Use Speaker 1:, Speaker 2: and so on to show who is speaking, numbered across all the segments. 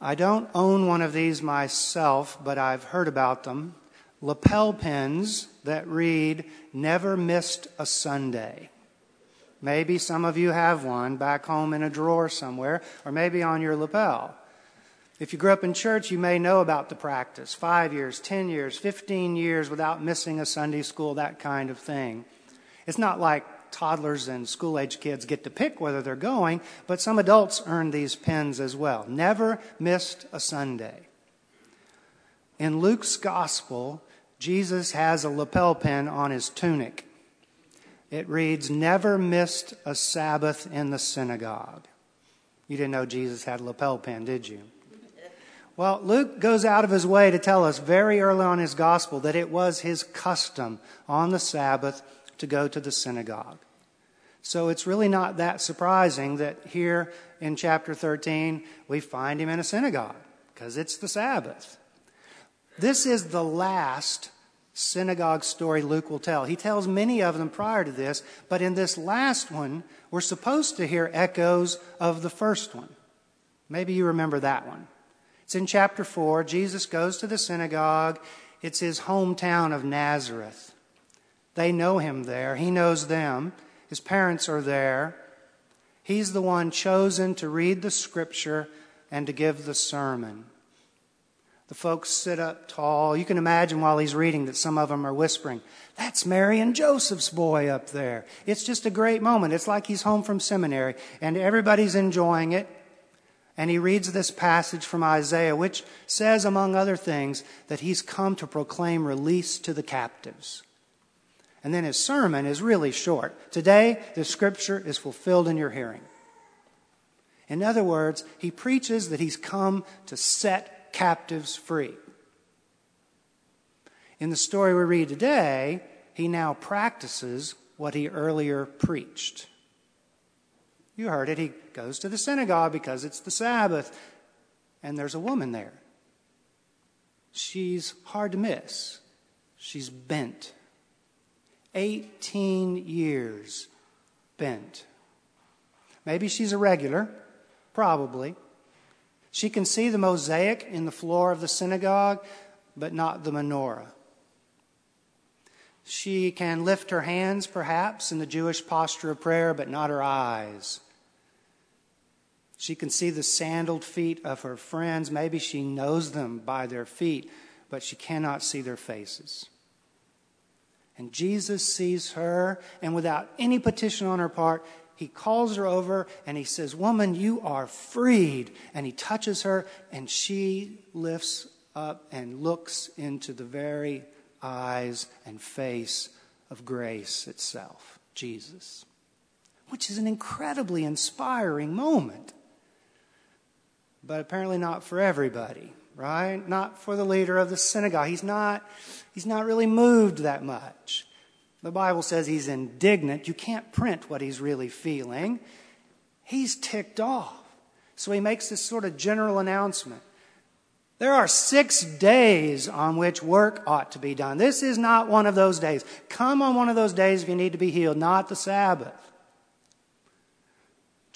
Speaker 1: I don't own one of these myself, but I've heard about them. Lapel pins that read, Never Missed a Sunday. Maybe some of you have one back home in a drawer somewhere, or maybe on your lapel. If you grew up in church, you may know about the practice five years, 10 years, 15 years without missing a Sunday school, that kind of thing. It's not like toddlers and school age kids get to pick whether they're going, but some adults earn these pins as well. Never missed a Sunday. In Luke's gospel, Jesus has a lapel pin on his tunic. It reads, Never missed a Sabbath in the synagogue. You didn't know Jesus had a lapel pin, did you? Well, Luke goes out of his way to tell us very early on his gospel that it was his custom on the Sabbath to go to the synagogue. So it's really not that surprising that here in chapter 13 we find him in a synagogue because it's the Sabbath. This is the last synagogue story Luke will tell. He tells many of them prior to this, but in this last one, we're supposed to hear echoes of the first one. Maybe you remember that one. It's in chapter 4. Jesus goes to the synagogue. It's his hometown of Nazareth. They know him there, he knows them. His parents are there. He's the one chosen to read the scripture and to give the sermon. The folks sit up tall. You can imagine while he's reading that some of them are whispering, That's Mary and Joseph's boy up there. It's just a great moment. It's like he's home from seminary, and everybody's enjoying it. And he reads this passage from Isaiah, which says, among other things, that he's come to proclaim release to the captives. And then his sermon is really short. Today, the scripture is fulfilled in your hearing. In other words, he preaches that he's come to set captives free. In the story we read today, he now practices what he earlier preached. You heard it. He goes to the synagogue because it's the Sabbath, and there's a woman there. She's hard to miss. She's bent. 18 years bent. Maybe she's a regular, probably. She can see the mosaic in the floor of the synagogue, but not the menorah. She can lift her hands, perhaps, in the Jewish posture of prayer, but not her eyes. She can see the sandaled feet of her friends. Maybe she knows them by their feet, but she cannot see their faces. And Jesus sees her, and without any petition on her part, he calls her over and he says, Woman, you are freed. And he touches her, and she lifts up and looks into the very eyes and face of grace itself, Jesus, which is an incredibly inspiring moment. But apparently not for everybody right? Not for the leader of the synagogue. He's not, he's not really moved that much. The Bible says he's indignant. You can't print what he's really feeling. He's ticked off. So he makes this sort of general announcement. There are six days on which work ought to be done. This is not one of those days. Come on one of those days if you need to be healed, not the Sabbath.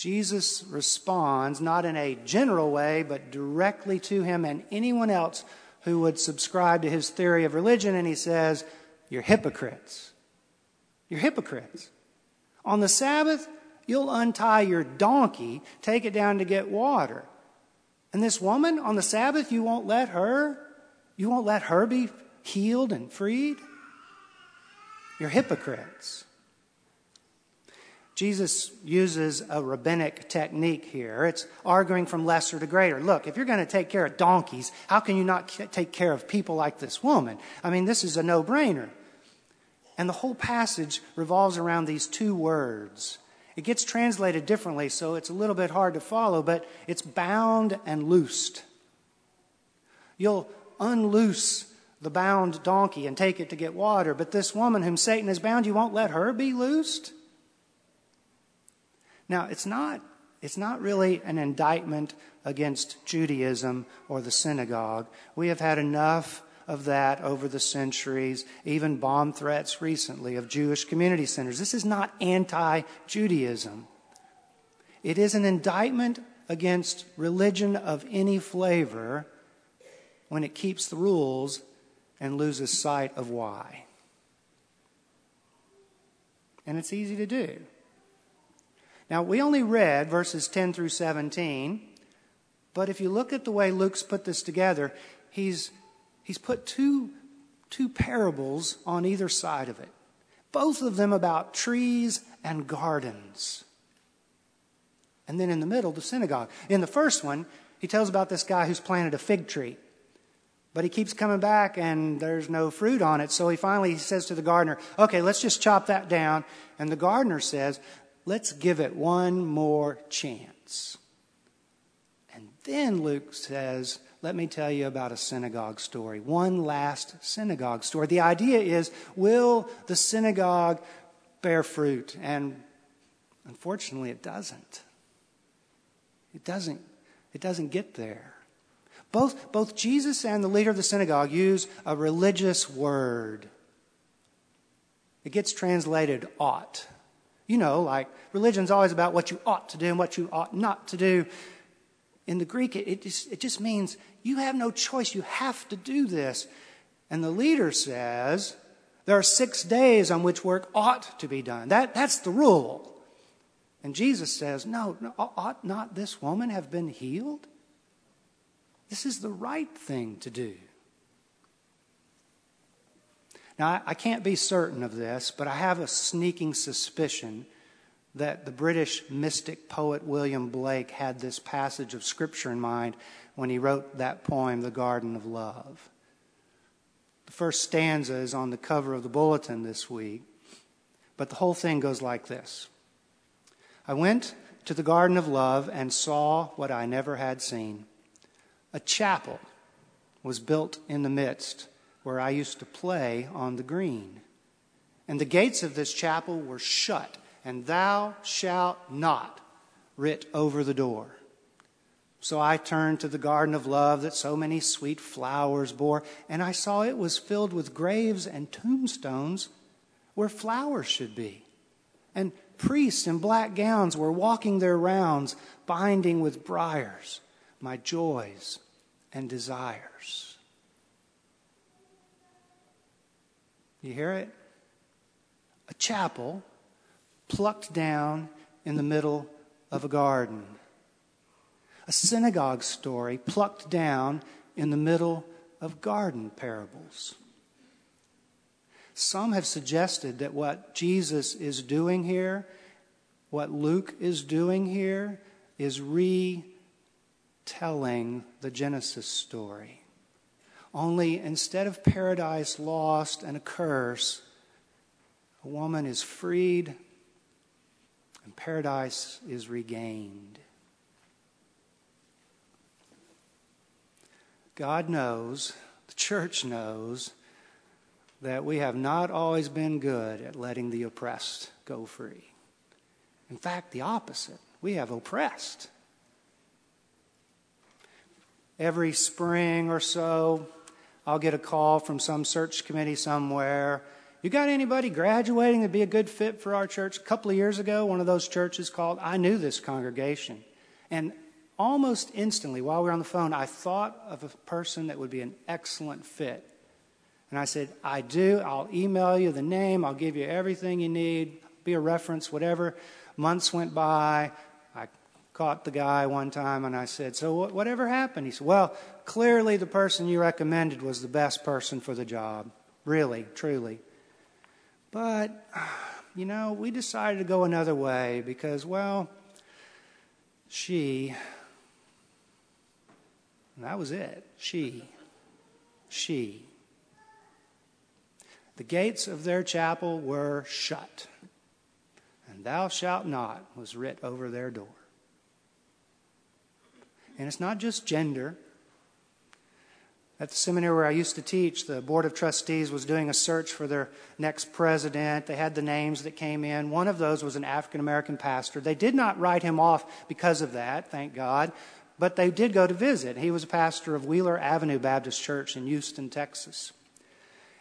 Speaker 1: Jesus responds not in a general way, but directly to him and anyone else who would subscribe to his theory of religion, and he says, You're hypocrites. You're hypocrites. On the Sabbath, you'll untie your donkey, take it down to get water. And this woman, on the Sabbath, you won't let her, you won't let her be healed and freed? You're hypocrites. Jesus uses a rabbinic technique here. It's arguing from lesser to greater. Look, if you're going to take care of donkeys, how can you not take care of people like this woman? I mean, this is a no brainer. And the whole passage revolves around these two words. It gets translated differently, so it's a little bit hard to follow, but it's bound and loosed. You'll unloose the bound donkey and take it to get water, but this woman whom Satan has bound, you won't let her be loosed? Now, it's not, it's not really an indictment against Judaism or the synagogue. We have had enough of that over the centuries, even bomb threats recently of Jewish community centers. This is not anti Judaism. It is an indictment against religion of any flavor when it keeps the rules and loses sight of why. And it's easy to do. Now, we only read verses 10 through 17, but if you look at the way Luke's put this together, he's, he's put two, two parables on either side of it, both of them about trees and gardens. And then in the middle, the synagogue. In the first one, he tells about this guy who's planted a fig tree. But he keeps coming back and there's no fruit on it. So he finally he says to the gardener, okay, let's just chop that down. And the gardener says, let's give it one more chance. And then Luke says, let me tell you about a synagogue story. One last synagogue story. The idea is, will the synagogue bear fruit? And unfortunately, it doesn't. It doesn't, it doesn't get there. Both, both Jesus and the leader of the synagogue use a religious word. It gets translated ought. You know, like religion's always about what you ought to do and what you ought not to do. In the Greek, it, it, just, it just means you have no choice. You have to do this. And the leader says there are six days on which work ought to be done. That, that's the rule. And Jesus says, No, no, ought not this woman have been healed? This is the right thing to do. Now, I can't be certain of this, but I have a sneaking suspicion that the British mystic poet William Blake had this passage of Scripture in mind when he wrote that poem, The Garden of Love. The first stanza is on the cover of the bulletin this week, but the whole thing goes like this I went to the Garden of Love and saw what I never had seen. A chapel was built in the midst where I used to play on the green. And the gates of this chapel were shut, and thou shalt not writ over the door. So I turned to the garden of love that so many sweet flowers bore, and I saw it was filled with graves and tombstones where flowers should be. And priests in black gowns were walking their rounds, binding with briars my joys and desires. You hear it? A chapel plucked down in the middle of a garden. A synagogue story plucked down in the middle of garden parables. Some have suggested that what Jesus is doing here, what Luke is doing here, is retelling the Genesis story. Only instead of paradise lost and a curse, a woman is freed and paradise is regained. God knows, the church knows, that we have not always been good at letting the oppressed go free. In fact, the opposite. We have oppressed. Every spring or so, I'll get a call from some search committee somewhere. You got anybody graduating that'd be a good fit for our church? A couple of years ago, one of those churches called. I knew this congregation. And almost instantly, while we were on the phone, I thought of a person that would be an excellent fit. And I said, I do. I'll email you the name. I'll give you everything you need, be a reference, whatever. Months went by. Caught the guy one time and I said, So whatever happened? He said, Well, clearly the person you recommended was the best person for the job. Really, truly. But, you know, we decided to go another way because, well, she, that was it. She, she the gates of their chapel were shut, and thou shalt not was writ over their door. And it's not just gender. At the seminary where I used to teach, the Board of Trustees was doing a search for their next president. They had the names that came in. One of those was an African American pastor. They did not write him off because of that, thank God, but they did go to visit. He was a pastor of Wheeler Avenue Baptist Church in Houston, Texas.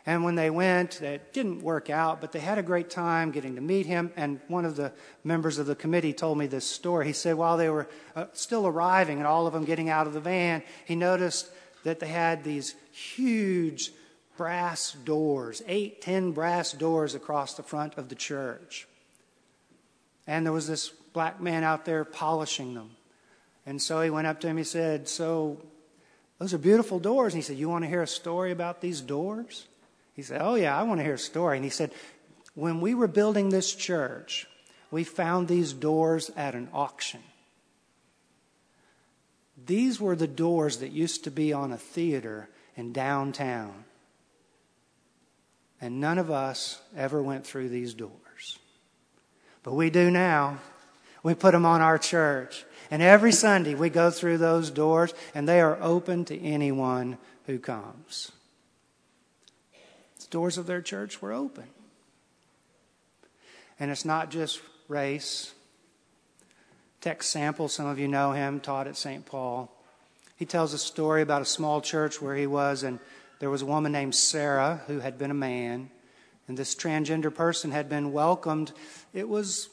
Speaker 1: And when they went, it didn't work out, but they had a great time getting to meet him. And one of the members of the committee told me this story. He said while they were uh, still arriving and all of them getting out of the van, he noticed that they had these huge brass doors, eight, ten brass doors across the front of the church. And there was this black man out there polishing them. And so he went up to him, he said, So, those are beautiful doors. And he said, You want to hear a story about these doors? He said, Oh, yeah, I want to hear a story. And he said, When we were building this church, we found these doors at an auction. These were the doors that used to be on a theater in downtown. And none of us ever went through these doors. But we do now. We put them on our church. And every Sunday we go through those doors, and they are open to anyone who comes doors of their church were open. And it's not just race. Tex Sample, some of you know him, taught at St. Paul. He tells a story about a small church where he was, and there was a woman named Sarah who had been a man, and this transgender person had been welcomed. It was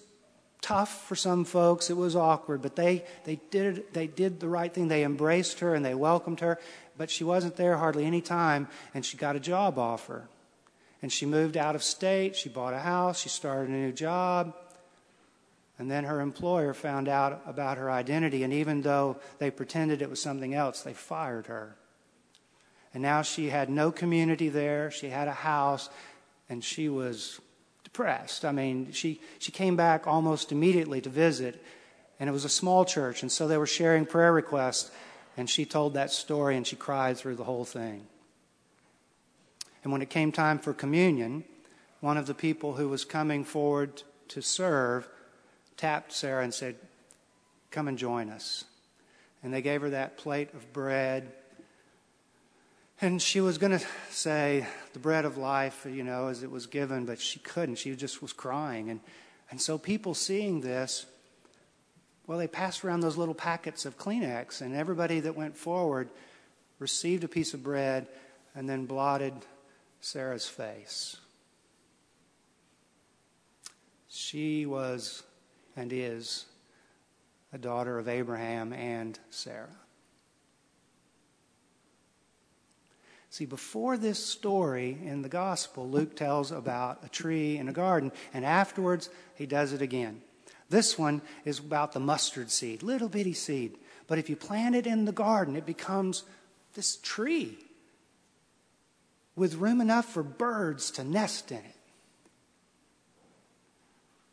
Speaker 1: tough for some folks, it was awkward, but they, they, did, they did the right thing. They embraced her and they welcomed her, but she wasn't there hardly any time, and she got a job offer. And she moved out of state. She bought a house. She started a new job. And then her employer found out about her identity. And even though they pretended it was something else, they fired her. And now she had no community there. She had a house. And she was depressed. I mean, she, she came back almost immediately to visit. And it was a small church. And so they were sharing prayer requests. And she told that story and she cried through the whole thing. And when it came time for communion, one of the people who was coming forward to serve tapped Sarah and said, Come and join us. And they gave her that plate of bread. And she was going to say the bread of life, you know, as it was given, but she couldn't. She just was crying. And, and so people seeing this, well, they passed around those little packets of Kleenex, and everybody that went forward received a piece of bread and then blotted Sarah's face. She was and is a daughter of Abraham and Sarah. See, before this story in the gospel, Luke tells about a tree in a garden, and afterwards he does it again. This one is about the mustard seed, little bitty seed. But if you plant it in the garden, it becomes this tree with room enough for birds to nest in it.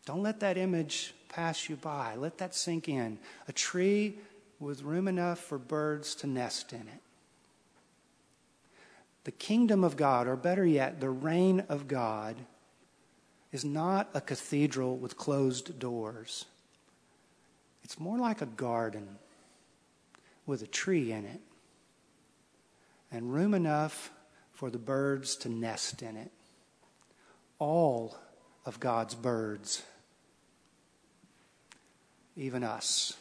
Speaker 1: Don't let that image pass you by. Let that sink in. A tree with room enough for birds to nest in it. The kingdom of God, or better yet, the reign of God, is not a cathedral with closed doors. It's more like a garden with a tree in it and room enough for the birds to nest in it. All of God's birds, even us.